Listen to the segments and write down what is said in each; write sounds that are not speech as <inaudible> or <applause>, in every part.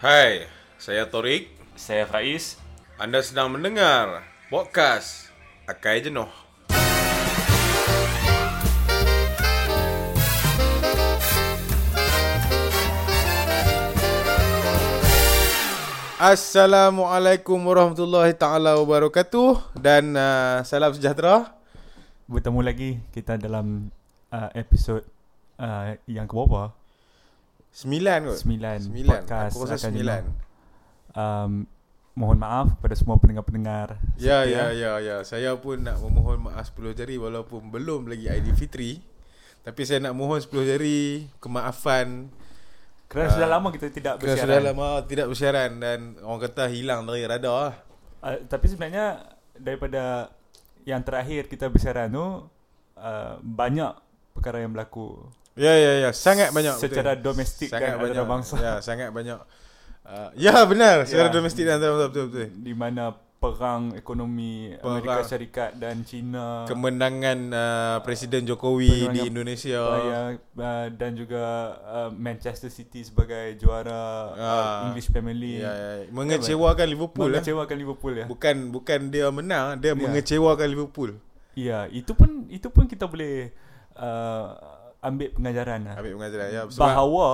Hai, saya Torik. Saya Faiz. Anda sedang mendengar podcast Akai Jenuh. Assalamualaikum warahmatullahi taala wabarakatuh dan uh, salam sejahtera. Bertemu lagi kita dalam uh, episod uh, yang ke berapa? Sembilan kot. Sembilan. Sembilan. Podcast Aku rasa sembilan. Um, mohon maaf kepada semua pendengar-pendengar. Ya, ya, ya, ya. Saya pun nak memohon maaf 10 jari walaupun belum lagi Aidilfitri. Tapi saya nak mohon 10 jari kemaafan Kerana Ah, sudah lama kita tidak kerana bersiaran. sudah lama tidak bersiaran dan orang kata hilang dari radar. Uh, tapi sebenarnya daripada yang terakhir kita bersiaran tu uh, banyak perkara yang berlaku Ya, ya, ya. Sangat banyak. secara betul. domestik sangat dan banyak. antarabangsa Ya, sangat banyak. Uh, ya, benar. Secara Ya. domestik dan antarabangsa betul betul. di mana perang ekonomi Perang. Amerika Syarikat dan China Kemenangan uh, Presiden Jokowi Kemenangan di Indonesia. Raya uh, dan juga uh, Manchester City sebagai juara uh, Ah. English Premier League. Ya, ya. Mengecewakan Liverpool lah. Mengecewakan Liverpool ya. Bukan bukan dia menang, dia Ya. mengecewakan Liverpool. Ya, itu pun itu pun kita boleh uh, ambil pengajaran lah. Ambil pengajaran ya. Sebab Bahawa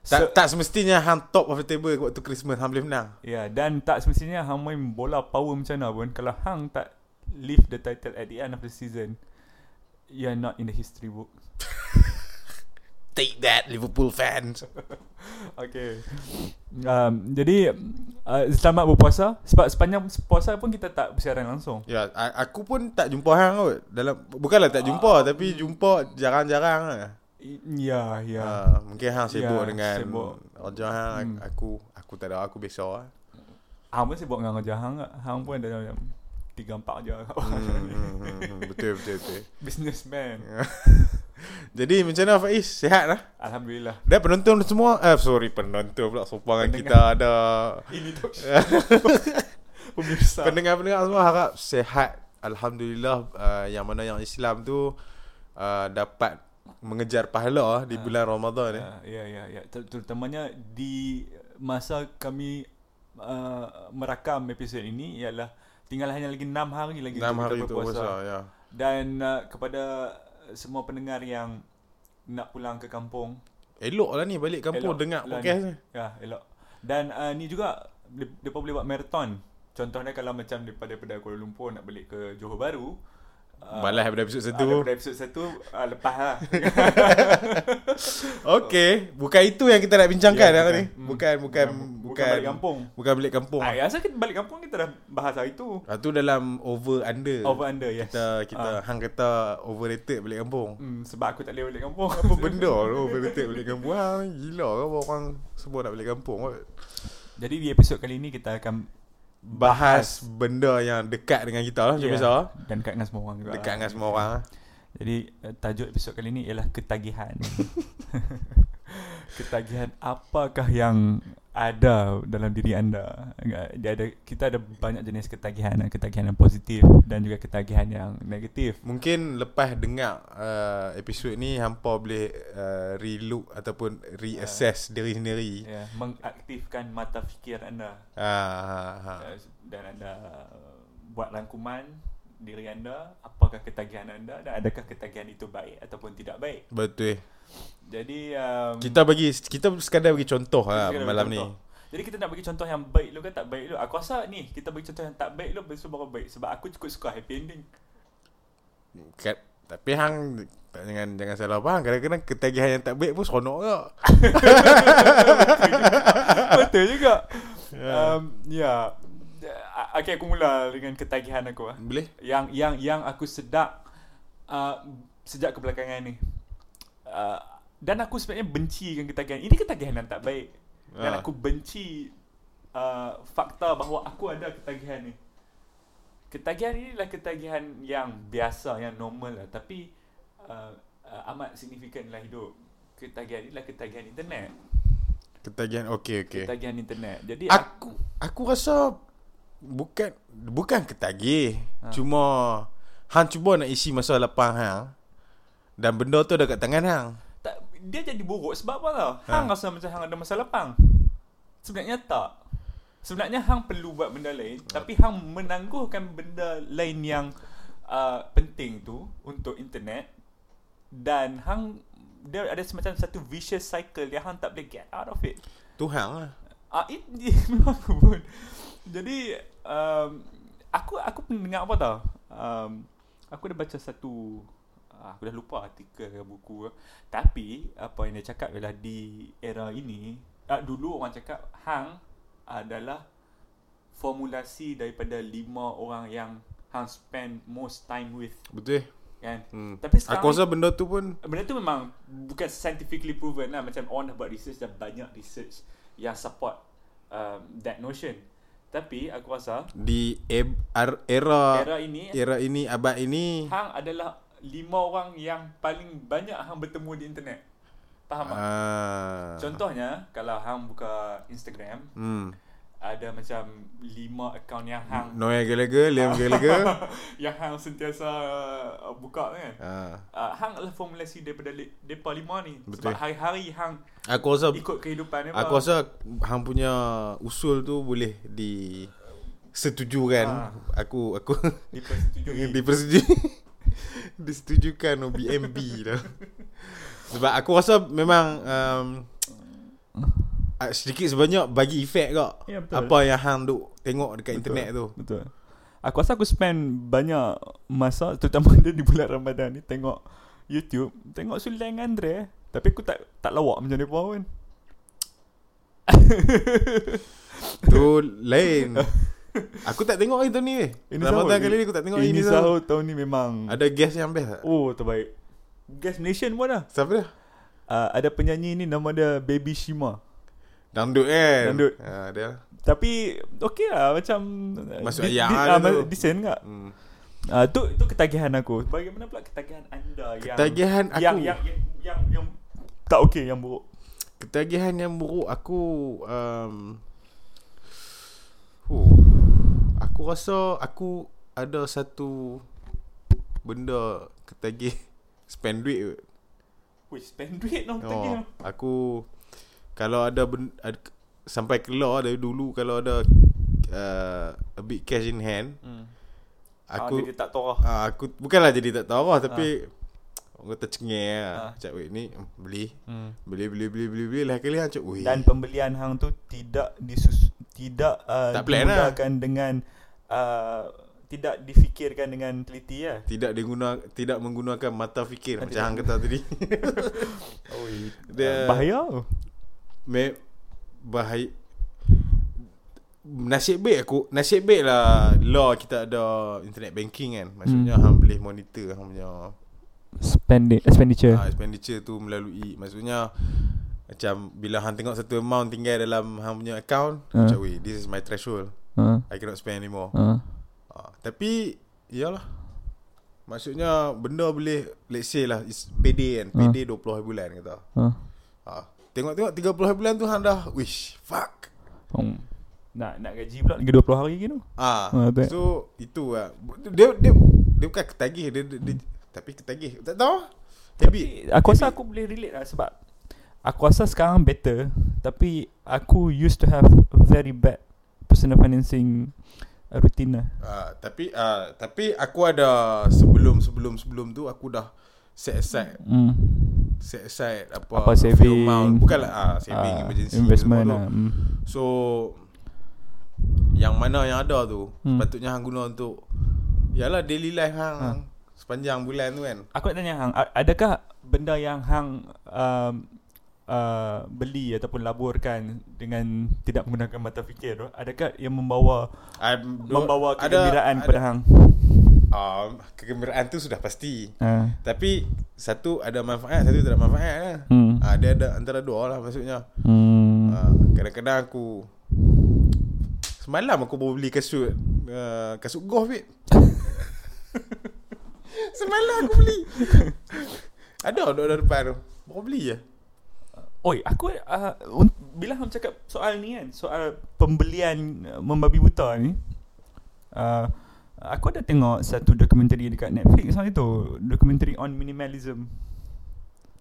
tak, tak semestinya hang top of the table waktu Christmas hang boleh menang. ya dan tak semestinya hang main bola power macam mana pun kalau hang tak lift the title at the end of the season you are not in the history book. <laughs> Take that Liverpool fans. <laughs> Okay. Um, jadi uh, selamat berpuasa sebab sepanjang puasa pun kita tak bersiaran langsung. Ya, a- aku pun tak jumpa hang kot. Dalam bukanlah tak jumpa Ah. tapi jumpa jarang-jarang lah. Ya, ya. Ha, mungkin hang sibuk Ya, dengan sibuk. kerja hang. Hmm. Aku aku tak ada aku biasa lah. Hang pun sibuk dengan kerja hang tak? Hang pun ada macam tiga empat je. Hmm, hmm, hmm, hmm, betul betul betul. <laughs> Businessman. <laughs> Jadi macam mana Faiz? Sihat lah? Alhamdulillah. Dan penonton semua eh sorry penonton pula sopangan Pendengar. kita ada Ini tu. <laughs> Pemirsa. pendengar-pendengar semua harap sihat. Alhamdulillah uh, yang mana yang Islam tu uh, dapat mengejar pahala ah, di Ah. bulan Ramadan ni. Ya, ya, ya, ya. Ter- Terutamanya di masa kami uh, merakam episod ini ialah tinggal hanya lagi 6 hari lagi 6 untuk hari kita tu berpuasa. puasa ya. Dan uh, kepada semua pendengar yang nak pulang ke kampung, Elok lah ni balik kampung Elok dengar lah podcast ni. ya elok. Dan uh, ni juga depa boleh buat marathon. Contohnya kalau macam daripada daripada Kuala Lumpur nak balik ke Johor Bahru, uh, Balas daripada episod ah, satu. daripada episod satu uh, lepas lah. <laughs> Okey, bukan itu yang kita nak bincangkan Ya, hari ni. bukan. Bukan bukan bukan, bukan balik kampung. Bukan balik kampung. Ah, asal kita balik kampung kita dah bahas hari tu. Ah, tu dalam over under. Over under yes. Kita kita Ah. hang kata overrated balik kampung. Hmm, sebab aku tak boleh balik kampung. Apa benda tu overrated balik kampung? Ha, gila ke orang semua nak balik kampung. Jadi di episod kali ini kita akan Bahas benda yang dekat dengan kita lah macam biasa. Dan dekat dengan semua orang juga. Dekat dengan semua orang. Jadi uh, tajuk episod kali ini ialah ketagihan. <laughs> ketagihan apakah yang ada dalam diri anda? Dia ada kita ada banyak jenis ketagihan, ketagihan yang positif dan juga ketagihan yang negatif. Mungkin lepas dengar uh, episod ni hampa boleh uh, relook ataupun reassess diri sendiri. Ya, mengaktifkan mata fikir anda ha. uh, dan anda uh, buat rangkuman diri anda apakah ketagihan anda dan adakah ketagihan itu baik ataupun tidak baik. Betul. Jadi um, Kita bagi kita sekadar bagi contoh lah malam bagi ni. contoh. Jadi kita nak bagi contoh yang baik dulu kan tak baik dulu. Aku rasa ni kita bagi contoh yang tak baik dulu besok baru baik sebab aku cukup suka happy ending. Kat, tapi hang tak- jangan jangan salah faham kadang-kadang ketagihan yang tak baik pun seronok ke. <laughs> Betul juga. Ya. Um, ya. A- Okay aku mula dengan ketagihan aku ah. Boleh? Yang yang yang aku sedap uh, sejak kebelakangan ni. Uh, dan aku sebenarnya benci dengan ketagihan. Ini ketagihan yang tak baik. Dan Ah. aku benci uh, fakta bahawa aku ada ketagihan ni. Ketagihan ini adalah ketagihan yang biasa, yang normal lah. Tapi uh, uh, amat signifikan dalam hidup. Ketagihan ini adalah ketagihan internet. Ketagihan okey okey. Ketagihan internet. Jadi Aku aku rasa bukan bukan ketagih. Ha. Cuma hang cuba nak isi masa lapang hang dan benda tu dah kat tangan hang. Dia jadi buruk sebab apa tau? Ha. Hang rasa macam hang ada masa lapang. Sebenarnya tak. Sebenarnya hang perlu buat benda lain, tapi hang menangguhkan benda lain yang uh, penting tu untuk internet dan hang dia ada semacam satu vicious cycle yang hang tak boleh get out of it. Tu hang lah. Ah, it, <laughs> memang pun. Jadi um, aku aku pernah dengar apa tau? Um, aku dah baca satu aku dah lupa artikel ke buku. Tapi apa yang dia cakap ialah di era ini, ah, dulu orang cakap hang adalah formulasi daripada lima orang yang hang spend most time with Betul. kan. Hmm. Tapi sekarang Aku rasa benda tu pun Benda tu memang bukan scientifically proven lah Macam on about research dan banyak research yang support um, that notion Tapi aku rasa di ar- era era ini era ini abad ini Hang adalah lima orang yang paling banyak Hang bertemu di internet Faham tak? ah. Contohnya kalau Hang buka Instagram Hmm. Ada macam lima akaun yang Hang Noel Gallagher, Liam Gallagher. Yang Hang sentiasa uh, buka kan ah. uh, Hang adalah formulasi daripada li, Depa lima ni Betul. Sebab hari-hari Hang Aku rasa ikut kehidupan dia aku rasa hang punya usul tu boleh di setujukan. Ah. Aku aku dipersetujui <laughs> dipersetujui. <laughs> Disetujukan BMB dah. Sebab aku rasa memang um, ah, sedikit sebanyak bagi efek kak. Ya, betul. Apa yang hang duk tengok dekat Betul. internet tu. Betul. Aku rasa aku spend banyak masa terutama dia di bulan Ramadan ni tengok YouTube, tengok Sulaim Andre. Tapi aku tak tak lawak macam dia pun. Tu lain. <laughs> Aku tak tengok itu ni weh. Ini Ramadan sahur. kali ni aku tak tengok ini ini sahur tahun ni memang Ada guest yang best tak? oh terbaik. Guest Nation pun dah. Siapa dia? Uh, ada penyanyi ni nama dia Baby Shima. Dangdut kan? Dangdut. Ha, dia. Tapi okey lah macam Masuk di- ayat di- lah ah, tu. Decent tak? Hmm. Ah tu tu ketagihan aku. Bagaimana pula ketagihan anda yang Ketagihan aku. yang yang yang yang, yang tak okey yang buruk. Ketagihan yang buruk aku um, Aku rasa aku ada satu benda ketagih <laughs> spend duit kot. Wih, spend duit dong tadi. oh, Aku kalau ada ben, ad, sampai keluar dari dulu kalau ada uh, a bit cash in hand Hmm. aku ah, dia tak tahu. Ah, aku bukanlah jadi tak tahu lah tapi orang kata cengeng lah. Ah. Cak weh ni mm, beli. Hmm. Beli beli beli beli beli lah kali cak weh. Dan pembelian hang tu tidak disus tidak uh, Tak lah. dengan uh, tidak difikirkan dengan teliti lah. tidak diguna tidak menggunakan mata fikir Ah, macam tidak. hang kata tadi. <laughs> Oh, <laughs> Dia- bahaya. Me bahaya Nasib baik aku Nasib baik lah Law kita ada Internet banking kan Maksudnya Hmm. hang boleh monitor Hang punya Spend expenditure. uh, Expenditure tu melalui Maksudnya Macam Bila hang tengok satu amount Tinggal dalam Hang punya account Ah. Macam weh This is my threshold Uh, I cannot spend anymore uh. uh, Tapi Yalah Maksudnya Benda boleh Let's say lah Is payday kan. Payday 20 hari bulan kata Uh. uh, Tengok-tengok 30 hari bulan tu Hang dah Wish Fuck Oh. Nak nak gaji pula lagi 20 hari gitu. Ah, Ah, betul. so itu lah. Dia dia dia bukan ketagih dia, dia, dia tapi ketagih. Tak tahu. Habit. Tapi aku rasa aku boleh relate lah sebab aku rasa sekarang better tapi aku used to have very bad personal financing uh, routine lah. Ah, tapi ah tapi aku ada sebelum sebelum sebelum tu aku dah set aside Hmm. set aside apa Apa saving. amount. bukanlah ah saving Ah, emergency investment lah. Hmm. So yang mana yang ada tu Hmm. sepatutnya hang guna untuk Yalah daily life hang Ah. sepanjang bulan tu kan. Aku nak tanya hang, adakah benda yang hang um, uh, beli ataupun laburkan dengan tidak menggunakan mata fikir tu, adakah yang membawa I'm, membawa ada- kegembiraan ada- kepada hang? Um, kegembiraan tu sudah pasti. Uh, Tapi satu ada manfaat, satu tak ada manfaat lah. hmm. Ah, dia ada antara dua lah maksudnya. Hmm. Ah, kadang-kadang aku semalam aku baru beli kasut uh, kasut golf wait. <laughs> semalam aku beli. ada ada ada depan tu. Baru beli je. Oi, aku uh, bila hang cakap soal ni kan, soal pembelian uh, membabi buta ni, uh, aku ada tengok satu dokumentari dekat Netflix hari tu, dokumentari on minimalism.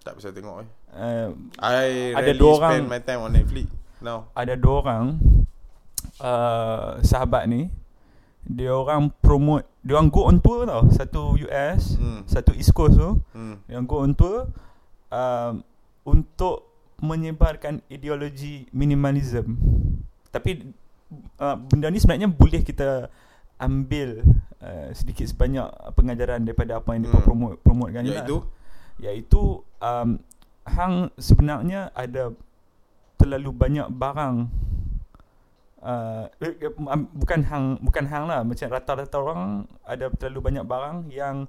Tak bisa tengok eh. Uh, I Ada dua orang- spend my time on Netflix. Now. ada dua orang uh, sahabat ni dia orang promote dia orang go on tour tau satu US Hmm. satu East Coast tu Hmm. dia orang go on tour um, untuk menyebarkan ideologi minimalism tapi uh, benda ni sebenarnya boleh kita ambil uh, sedikit sebanyak pengajaran daripada apa yang dia Hmm. promote promotekan ni lah. Iaitu iaitu um, hang sebenarnya ada terlalu banyak barang uh, eh, eh, um, bukan hang bukan hang lah macam rata-rata orang ada terlalu banyak barang yang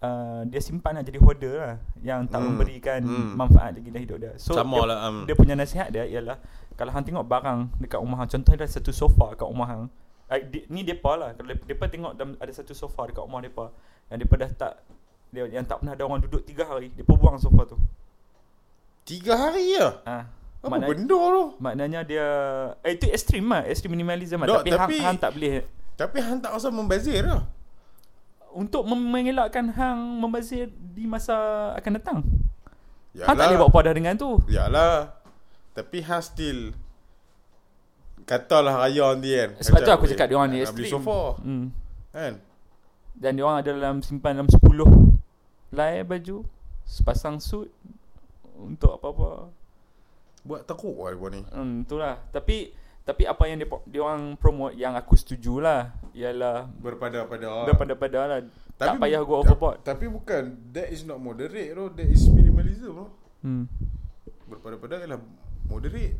uh, dia simpan lah jadi hoarder lah yang tak Hmm. memberikan Hmm. manfaat lagi dalam hidup dia. So sama dia, lah um, dia punya nasihat dia ialah kalau hang tengok barang dekat rumah hang contohnya ada satu sofa kat rumah hang uh, di, ni depa lah. Kalau depa tengok ada satu sofa dekat rumah depa yang depa dah tak dia, yang tak pernah ada orang duduk tiga hari depa buang sofa tu. Tiga hari ya? Ah Apa Maknanya- benda tu? maknanya dia eh itu ekstrim lah. Ekstrim minimalism lah. Dok, tapi, tapi- hang, hang tak boleh Tapi hang tak rasa membazir lah untuk mengelakkan hang membazir di masa akan datang? Yalah hang tak boleh buat apa dah dengan tu. Yalah. Tapi hang still Katalah raya nanti kan. Sebab tu aku cakap dia orang ni Beli ekstrim sofa. Hmm. Kan? Dan dia orang ada dalam simpan dalam 10 Lai baju Sepasang suit Untuk apa-apa. Buat teruk lah dia ni. Hmm itulah. Tapi Tapi apa yang dia, dia orang promote Yang aku setuju lah Ialah Berpada-pada Berpada-pada lah. Tak Tapi- payah go overboard. Tapi bukan That is not moderate bro. That is minimalism bro. Hmm. Berpada-pada ialah Moderate.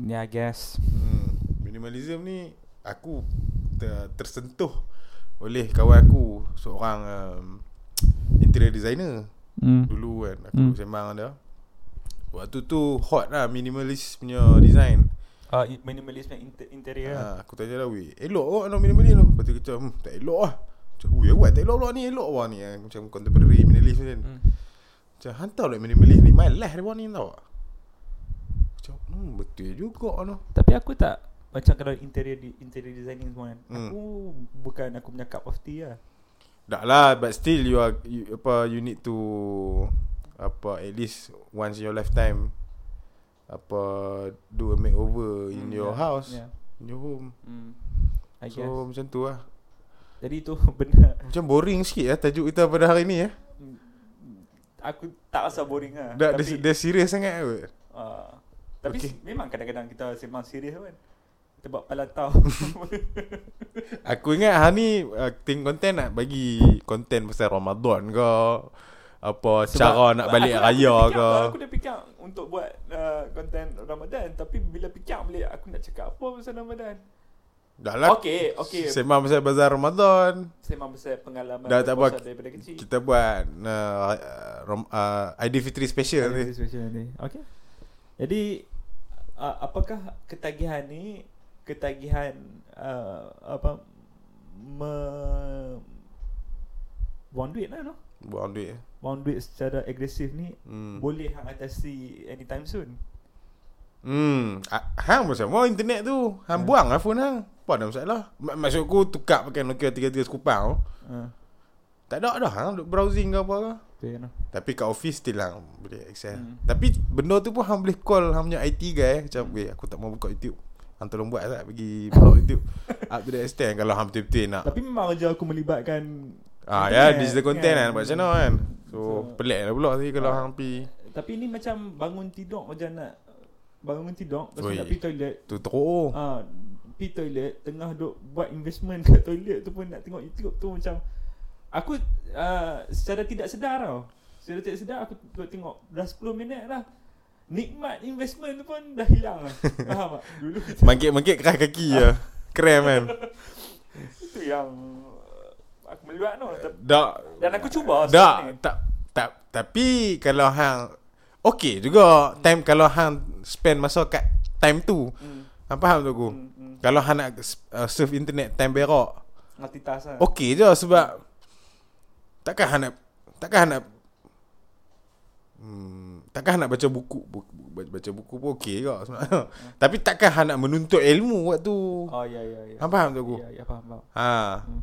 Yeah I guess. Hmm. Minimalism ni Aku ter, Tersentuh Oleh kawan aku Seorang um, Interior designer. Hmm. Dulu kan Aku hmm. sembang dia. Waktu tu hot lah Minimalist punya design uh, Minimalism inter- interior lah. ha, Aku tanya lah Weh elok kot no minimalist tu Lepas tu macam hmm, Tak elok lah Macam weh awak tak elok pula ni Elok lah ni kan. Macam contemporary minimalist kan hmm. Macam hantar lah minimalist ni Malas dia ni tau Macam hmm, betul juga no. Tapi aku tak Macam kalau interior di, interior designing semua kan Hmm. Aku Bukan aku punya cup of tea lah Dah lah But still you are you, apa, you need to Apa At least Once in your lifetime Apa Do a makeover In Hmm, your yeah, house yeah. In your home. Hmm I So guess. macam tu lah. Jadi tu <laughs> benda. Macam boring sikit lah Tajuk kita pada hari ni eh. Aku tak rasa boring lah Dah, Tapi dia, dia serius sangat kot uh, Tapi Okay. memang kadang-kadang kita sembang serius kan. Kita buat palatau. <laughs> Aku ingat hari ni uh, Ting konten nak bagi Konten pasal Ramadan ke Apa Sebab Cara nak balik aku, raya aku ke? Aku dah fikir untuk buat uh, konten Ramadan. Tapi bila fikir balik aku nak cakap apa pasal Ramadan? Dah lah. Okay, okay. Sembang pasal bazar Ramadan. Sembang pasal pengalaman Dah tak apa. daripada kecil. Kita buat uh, Rom- uh, Aidilfitri special Ada ni special ni. Okay. Jadi uh, apakah ketagihan ni ketagihan uh, apa me buang duit lah no? Buang duit Buang duit secara agresif ni hmm. boleh hang atasi anytime soon. Hmm Ah, Hang macam mana internet tu Hang Hmm. buang lah phone hang Apa ada masalah Mak- Maksudku tukar pakai Nokia 33 sekupang tu Uh, Tak ada dah Hang duk browsing ke apa ke tu no. Tapi kat office still hang boleh access. Hmm. Hmm. Tapi benda tu pun hang boleh call hang punya IT guy macam weh aku tak mau buka YouTube. Hang tolong buat tak bagi blog YouTube. <laughs> Up to the extent kalau hang betul-betul nak. Tapi memang kerja aku melibatkan ah ya digital content kan buat macam mana kan. So, So- pelik lah pula sih kalau Ah. hang pi tapi ni macam bangun tidur macam nak bangun tidur tu Oi. nak pergi toilet. tu teruk. Ah, pergi toilet tengah duk buat investment <laughs> kat toilet tu pun nak tengok YouTube tu macam aku uh, secara tidak sedar tau. Secara tidak sedar aku duk tengok dah 10 minit dah. Nikmat investment tu pun dah hilang lah. <laughs> Faham tak? Dulu Mangkit-mangkit keras kaki ya. Krem kan. itu yang uh, aku meluat tu. Tapi- Tak Dan aku cuba tak tak tak tapi kalau hang okey juga time kalau hang spend masa kat time tu. Hmm. Hang faham tu aku? Hmm, hmm. Kalau hang nak uh, surf internet time berak Multitask lah. Okey je sebab takkan hang nak takkan hang nak hmm, takkan hang nak baca buku, buku baca, buku pun okey ke sebenarnya. <laughs> Tapi takkan hang nak menuntut ilmu waktu. Oh ya ya ya. Hang faham tak aku? Ya ya faham faham. Ha. Hmm.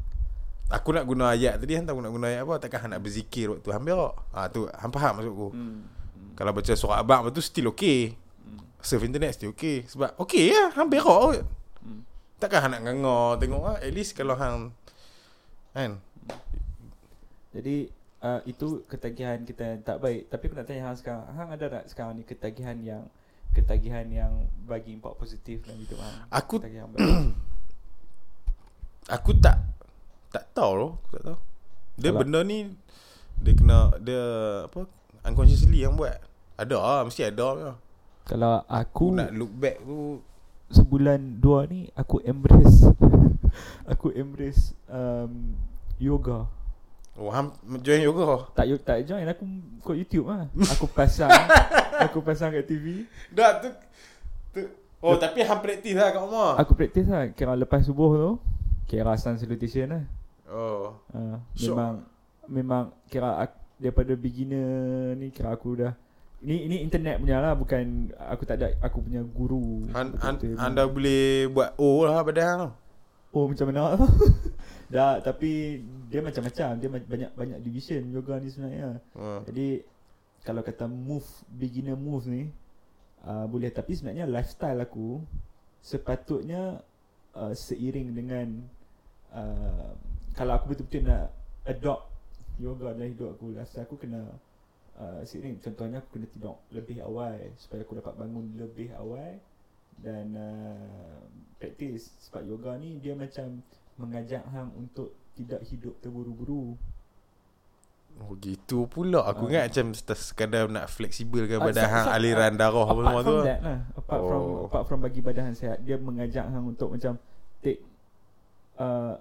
Aku nak guna ayat tadi hang tahu nak guna ayat apa? Takkan hang nak berzikir waktu hang berak. Ha tu hang faham maksudku. Hmm. hmm. Kalau baca surah Abang tu still okey. Hmm. surf internet still okay sebab okay lah hang berak kot. Hmm. Takkan hang nak ngangor tengok ah at least kalau hang kan Jadi uh, itu ketagihan kita yang tak baik. Tapi aku nak tanya hang sekarang, hang ada tak sekarang ni ketagihan yang ketagihan yang bagi impak positif dalam hidup hang? aku <coughs> aku tak tak tahu loh, aku tak tahu. Dia Kalau- benda ni dia kena dia apa unconsciously yang buat. Ada lah, mesti ada lah. Kalau Aku aku nak look back tu sebulan dua ni aku embrace <laughs> aku embrace um, yoga. Oh, hang join yoga. Tak yo- tak join aku ikut YouTube lah. <laughs> Aku pasang aku pasang kat TV. Dah tu, tu Oh, tapi hang praktis lah kat rumah. Aku praktis lah kira lepas subuh tu kira sun salutation lah. Oh. Uh, So- memang memang kira aku, daripada beginner ni kira aku dah ini ini internet punya lah bukan aku tak ada aku punya guru. Han, han, Betul-betul. anda boleh buat O lah pada hang tu. Oh macam mana <laughs> Dah tapi dia macam-macam Dia banyak banyak division yoga ni sebenarnya Uh. Jadi kalau kata move beginner move ni uh, boleh tapi sebenarnya lifestyle aku sepatutnya uh, seiring dengan uh, kalau aku betul-betul nak adopt yoga dalam hidup aku lifestyle aku kena uh, seiring contohnya aku kena tidur lebih awal supaya aku dapat bangun lebih awal dan uh, praktis sebab yoga ni dia macam mengajak hang untuk tidak hidup terburu-buru Oh gitu pula Aku Ah. ingat macam Sekadar nak fleksibelkan Ah, badan so- hang so, Aliran darah apa apart semua tu from that lah apart oh. from apart from bagi badan sihat dia mengajak hang untuk macam uh,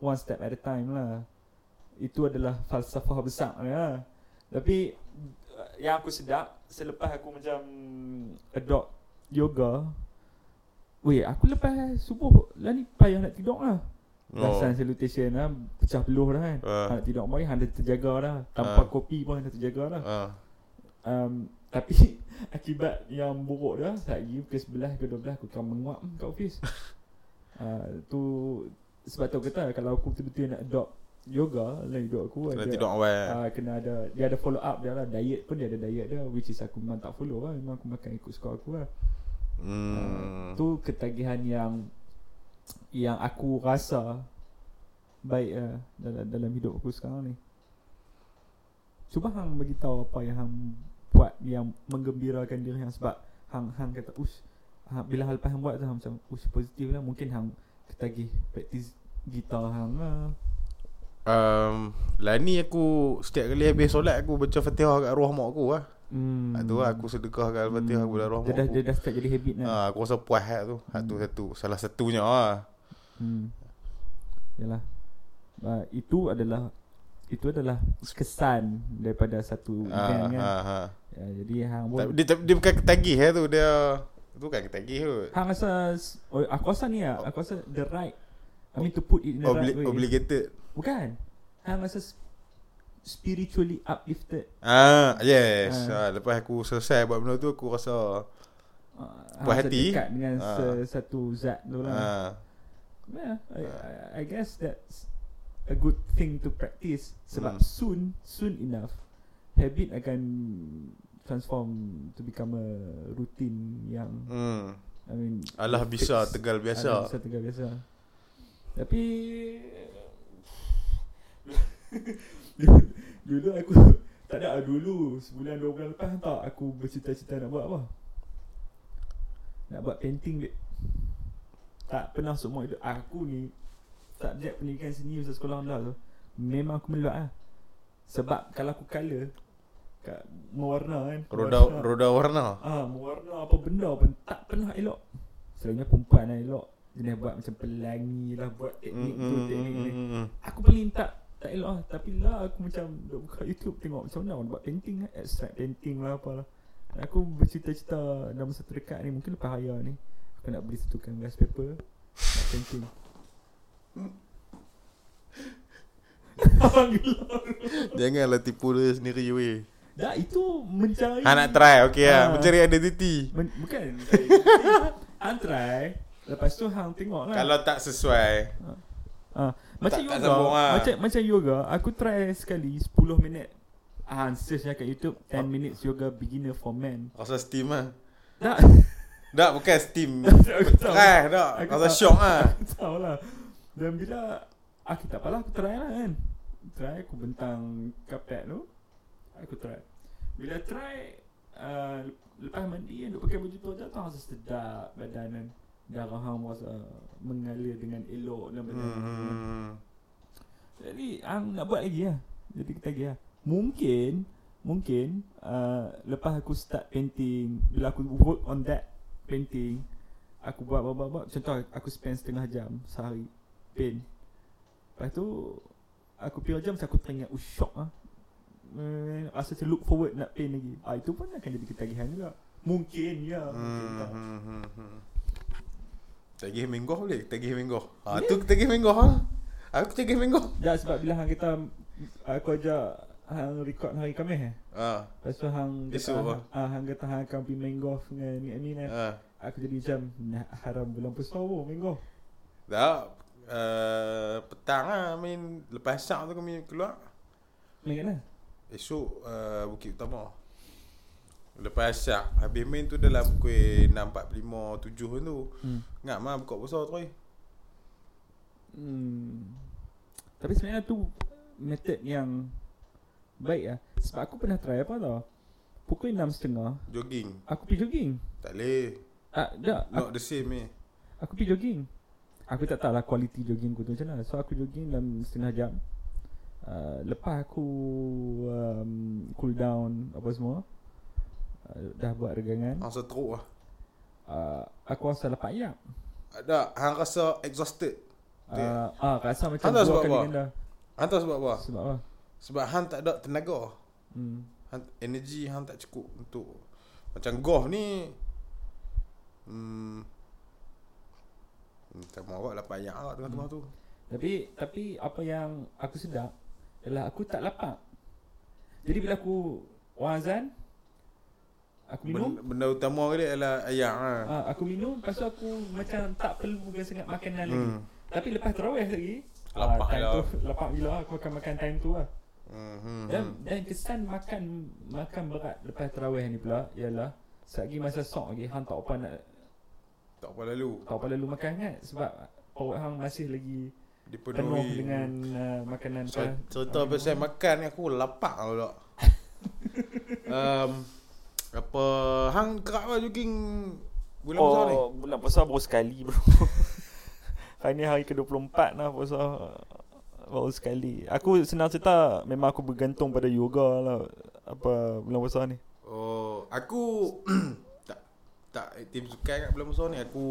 one step at a time lah itu adalah falsafah besar lah tapi uh, yang aku sedap selepas aku macam adopt yoga Weh, aku lepas subuh lah ni payah nak tidur lah. Oh. sun salutation lah, pecah peluh dah kan. Ah. Nak tidur hang dah terjaga dah. Tanpa Ah. kopi pun hang dah terjaga dah. Ah. Um, tapi <laughs> akibat yang buruk dah Lagi pukul 11 ke 12 Aku akan menguap kat office uh, <laughs> Tu Sebab tu kata Kalau aku betul-betul nak adopt Yoga Dalam hidup aku Kena ada, tidur awal. Uh, Kena ada Dia ada follow up dia lah Diet pun dia ada diet dia Which is aku memang tak follow lah Memang aku makan ikut skor aku lah. Hmm. Tu ketagihan yang Yang aku rasa Baik lah dalam, dalam hidup aku sekarang ni. Cuba hang bagi tahu apa yang hang buat yang menggembirakan diri hang? Sebab hang hang kata hang, bila hal lepas hang buat tu hang macam ush positif lah. Mungkin hang ketagih praktis gitar hang lah. um, Lah ni aku Setiap kali habis solat Aku baca fatihah kat arwah mak aku lah Hmm. hmm. Tu lah aku sedekahkan al-fatihah Hmm. arwah dia dah, dia dah start jadi habit lah. Ah, Aku rasa puas hak tu Hak tu Hmm. satu Salah satunya lah Hmm. Yalah. Uh, itu adalah itu adalah kesan daripada satu ah, event kan. ah, ah. Ya, jadi hang pun Dia, dia bukan ketagih eh, tu Dia bukan ketagih tu hang rasa oh, aku rasa ni lah, aku rasa the right I mean to put it in the Obli- right way. Obligated Bukan. Hang rasa sp- spiritually uplifted. Ah, yes. Ah. Ah. lepas aku selesai buat benda tu aku rasa Uh, Puas hati. dekat dengan Ah. se- satu zat tu lah. ah, Yeah, I, I, I guess that's a good thing to practice sebab Hmm. soon soon enough habit akan transform to become a routine yang hmm. I mean Alah bisa fix. tegal Alah, biasa. bisa tegal biasa. Tapi <laughs> dulu aku tak ada dulu sebulan dua bulan lepas tak aku bercita-cita nak buat apa? Nak buat painting je. Tak pernah semua hidup aku ni subjek pendidikan seni usaha sekolah rendah tu memang aku melot lah. Sebab kalau aku colour kat mewarna kan. Roda mewarna- roda warna. Ah, mewarna apa benda pun tak pernah elok. Selalunya perempuan lah elok. Jenis buat macam pelangi lah, buat teknik Hmm, tu, teknik hmm, ni. hmm. Aku paling tak tak elok lah. Tapi lah aku macam duk buka YouTube tengok macam mana orang buat painting lah, abstract painting lah apalah. Dan aku bercita-cita dalam satu dekat ni, mungkin lepas raya ni, aku nak beli satu canvas paper, nak painting. <laughs> Janganlah tipu dia sendiri weh. Dah itu mencari Ha nak try okey lah. Ah. Mencari identiti. Men, bukan Hang try. Lepas tu hang tengok lah Kalau tak sesuai. ah, Macam tak- tak yoga sambung lah. macam, macam yoga Aku try sekali 10 minit. Ah, search lah kat YouTube 10 minutes yoga beginner for men. Rasa steam lah. Tak. Tak bukan Steam. <laughs> Aku tahu. Try tak. Rasa syok lah. <laughs> Aku tahu lah Dan bila Aku tak apalah Aku try lah kan. Try aku bentang Kapet tu Aku try. Bila try uh, Lepas mandi kan Duk pakai baju tu tahu rasa sedap Badan. Kan Darah hang rasa Mengalir dengan elok Dan badan hmm. Jadi Hang nak buat lagi lah. Jadi kita lagi lah. Mungkin Mungkin uh, Lepas aku start painting Bila aku work on that Painting Aku buat buat buat, buat. Contoh aku spend setengah jam Sehari Paint. Lepas tu Aku pira jam Aku teringat Oh shock lah eh, Rasa macam look forward Nak paint lagi. Ah, Itu pun akan jadi ketagihan juga. Mungkin ya Mungkin Hmm, tak. hmm, hmm, hmm. Tagih minggu boleh? Tagih minggu ha, Tu tagih minggu ha? Aku tagih minggu Dah sebab bila hang kita Aku ajak Hang record hari Khamis eh? Ha, Lepas tu hang kata ah, Hang kata hang akan pergi main golf dengan ni ni kan ha. Aku jadi macam Nak haram bulan puasa pun main golf Tak uh, Petang lah Main Lepas syak tu kami keluar. Main mana? Esok uh, Bukit Utama. Lepas syak Habis main tu dalam pukul 6.45 7 tu. Hmm. Ingat mah buka puasa tu hmm. Tapi sebenarnya tu Method yang Baik lah. Sebab aku pernah try apa tau? Pukul 6.30 Jogging. Aku pergi jogging. Tak boleh. Ah, Tak Not the same eh. Aku pergi jogging. Aku tak tahu lah Quality jogging aku tu macam mana. So aku jogging dalam setengah jam uh, Lepas aku um, Cool down Apa semua uh, Dah buat regangan Hang teruk lah uh, Aku rasa lepak ayam Tak Hang rasa exhausted uh, ah, Rasa macam Hang tahu dua sebab apa? Hang tahu sebab apa? Sebab apa? Sebab hang tak ada tenaga Hmm. hang, Energy hang tak cukup untuk Macam golf ni Hmm Hmm, tak mahu lah payah lah tengah-tengah tu Tapi Tapi apa yang Aku sedap Ialah aku tak lapak Jadi bila aku Wazan Aku minum benda, benda utama dia adalah ayam lah Ah, aku minum Lepas tu aku Macam tak perlukan sangat makanan lagi hmm. Tapi lepas terawih lagi Lapar time lah. tu, Lapar gila Aku akan makan time tu lah Hmm, hmm, Dan, hmm. dan kesan makan Makan berat Lepas terawih ni pula Ialah Selagi masa sok lagi Hang tak apa nak Tak apa lalu Tak apa lalu makan kan Sebab Perut hang masih lagi Dipenuhi Penuh dengan uh, Makanan So, cerita Ah, pasal makan ni aku lapar pula. <laughs> um, apa hang kerap lah jogging bulan oh. besar ni? bulan puasa baru sekali bro <laughs> Hari ni hari ke-24 lah puasa Baru sekali Aku senang cerita Memang aku bergantung pada yoga lah Apa bulan puasa ni Oh, aku <clears throat> tak tak aktif sukan kat bulan besar ni. Aku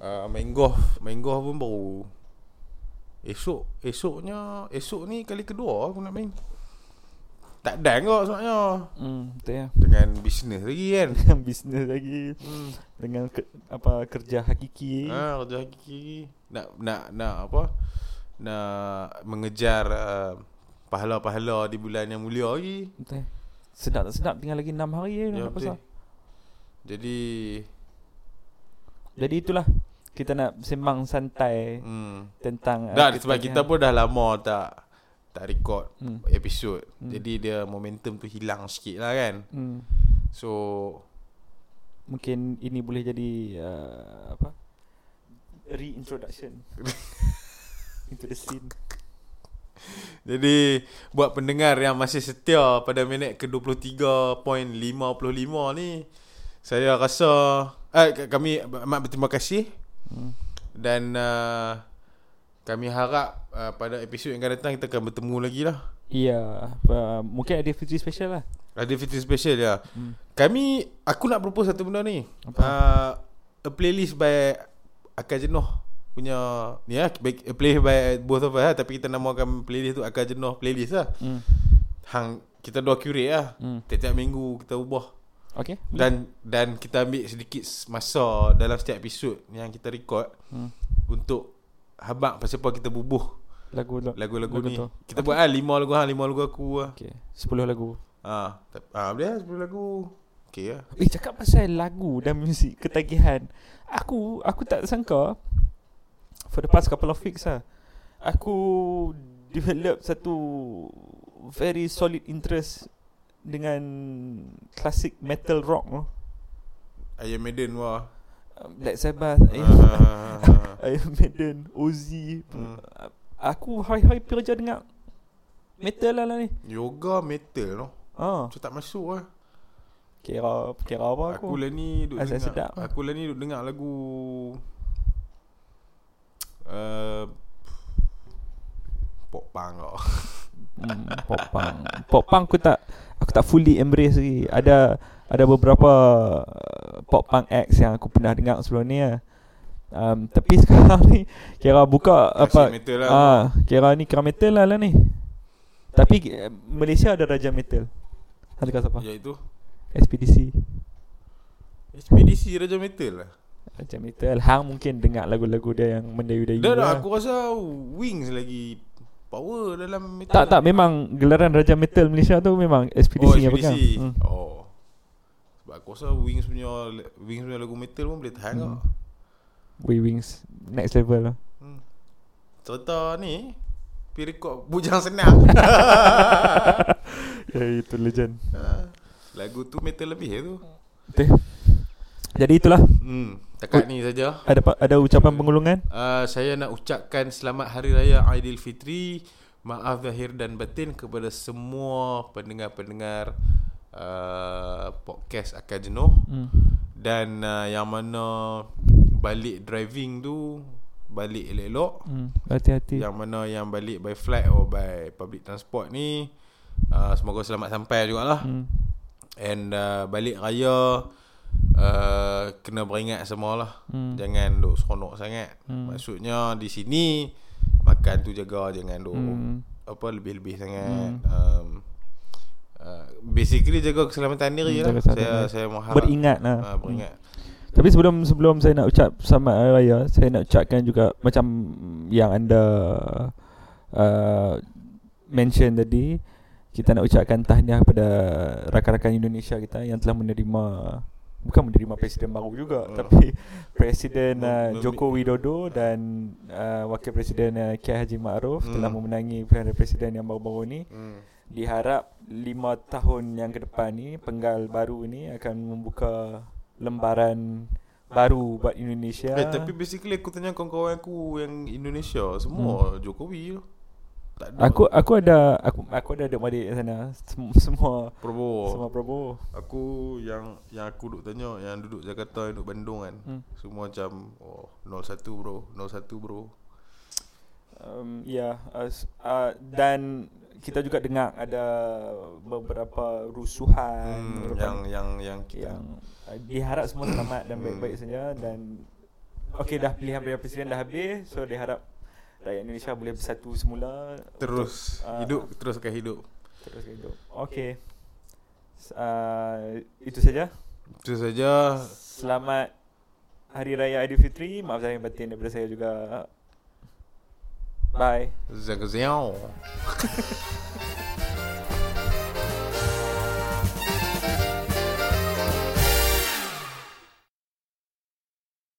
uh, main golf. Main golf pun baru esok esoknya esok ni kali kedua aku nak main. Tak dan kau sebenarnya. Hmm betul ya Dengan bisnes lagi kan. <laughs> Dengan bisnes lagi Hmm. Dengan ke, apa kerja hakiki Ha, kerja hakiki nak nak nak apa? Nak mengejar uh, pahala-pahala di bulan yang mulia lagi. Betul Sedap tak sedap Tinggal lagi 6 hari je Ya, nak Jadi Jadi itulah Kita nak sembang santai hmm. Tentang uh, Dah sebab ketagihan. kita pun dah lama tak tak record hmm. episod. Hmm. Jadi dia momentum tu hilang sikit lah kan. Hmm. So Mungkin ini boleh jadi uh, Apa Reintroduction <laughs> Into the scene jadi buat pendengar yang masih setia pada minit ke-23.55 ni saya rasa eh, kami amat berterima kasih hmm. dan uh, kami harap uh, pada episod yang akan datang kita akan bertemu lagi lah. Ya uh, Mungkin ada Fitri special lah Ada fitur special ya. hmm. Kami aku nak propose satu benda ni. Apa? Uh, a playlist by Akal Jenuh punya ni lah baik- a playlist by both of us lah tapi kita namakan playlist tu Akal Jenuh playlist lah. Hmm. Hang kita dua curate lah. Hmm. Tiap-tiap minggu kita ubah Okay boleh. dan dan kita ambil sedikit masa dalam setiap episod yang kita record hmm. untuk habaq pasal apa kita bubuh Lagu lagu, lagu-lagu Lagu ni. tu. Kita buat ah lima lagu hang, lima lagu aku lah. Okay 10 lagu Ah, tap- ah boleh lah 10 lagu. Okey lah. Eh cakap pasal lagu dan muzik Ketagihan Aku Aku tak sangka For the past couple of weeks lah Aku Develop satu Very solid interest Dengan Classic metal rock no? Iron Maiden wah. Black Sabbath, Iron, Ah, <laughs> Iron Maiden, Ozzy. Hmm. Aku hari-hari pergi kerja dengar metal lah, lah ni. Yoga metal no. Ah, Macam tak masuk lah. kira kira apa Aku aku? lah ni duk Asal dengar. sedap. Aku lah ni duk dengar lagu uh, pop punk kau. <laughs> Hmm, pop punk. Pop punk aku tak aku tak fully embrace lagi. Ada ada beberapa uh, pop punk acts yang aku pernah dengar sebelum ni lah. Um, tapi <laughs> sekarang ni kira buka apa metal lah. ah kira ni kira metal lah, lah ni. Tapi eh, Malaysia ada raja metal. Ada kata apa? Iaitu SPDC. Ekspedisi Raja Metal lah. Raja metal. Hang mungkin dengar lagu-lagu dia yang mendayu-dayu. Dah dah lah. aku rasa Wings lagi power dalam metal. Tak tak memang gelaran raja metal Malaysia tu memang Oh, ekspedisi yang pegang. Hmm. Oh. Sebab aku rasa Wings punya Wings punya lagu metal pun boleh tahan Hmm. We Wings next level lah. Hmm. Serta ni Pergi rekod Bujang Senang <laughs> ya itu legend. Ah, Lagu tu metal lebih tu Betul. Jadi itulah Hmm Takat ni saja ada ada ucapan pengulungan. uh, Saya nak ucapkan Selamat Hari Raya Aidilfitri Maaf zahir dan batin Kepada semua pendengar-pendengar uh, Podcast Akan Jenuh Hmm. Dan uh, yang mana Balik driving tu Balik elok-elok Hmm. Hati-hati. Yang mana yang balik by flight or by public transport ni uh, Semoga selamat sampai jugalah Hmm. And uh, balik raya uh, Kena beringat semua lah Hmm. Jangan duk seronok sangat Hmm. Maksudnya di sini Makan tu jaga Jangan duk Hmm. Apa lebih-lebih sangat Hmm. um, uh, Basically jaga keselamatan diri Hmm, lah jaga Saya saya mengharap Beringat lah. uh, Beringat Tapi sebelum sebelum saya nak ucap selamat hari raya, saya nak ucapkan juga macam yang anda uh, mention tadi, kita nak ucapkan tahniah kepada rakan-rakan Indonesia kita yang telah menerima bukan menerima presiden baru juga Hmm. tapi <laughs> presiden uh, Joko Widodo dan uh, wakil presiden uh, Kiai Haji Ma'ruf Hmm. telah memenangi pilihan presiden yang baru-baru ni hmm. diharap lima tahun yang ke depan ni penggal baru ni akan membuka lembaran baru buat Indonesia. Eh, tapi basically aku tanya kawan-kawan aku yang Indonesia semua hmm. Jokowi tu. Tak ada aku aku ada aku aku ada adik-adik sana Sem- semua Prabowo. semua Prabowo. Aku yang yang aku duk tanya yang duduk Jakarta yang duduk Bandung kan. Hmm. Semua macam oh 01 bro, 01 bro. Um, ya uh, s- uh, dan kita juga dengar ada beberapa rusuhan Hmm, beberapa yang yang yang kita yang uh, diharap semua selamat dan Hmm. baik-baik saja dan okey dah pilihan pilihan presiden dah habis so diharap rakyat Indonesia boleh bersatu semula terus Ah. hidup teruskan hidup. terus hidup. Okey. Uh, itu saja. Itu saja. Selamat Hari Raya Aidilfitri. Maaf saya batin daripada saya juga. Bye. Zang.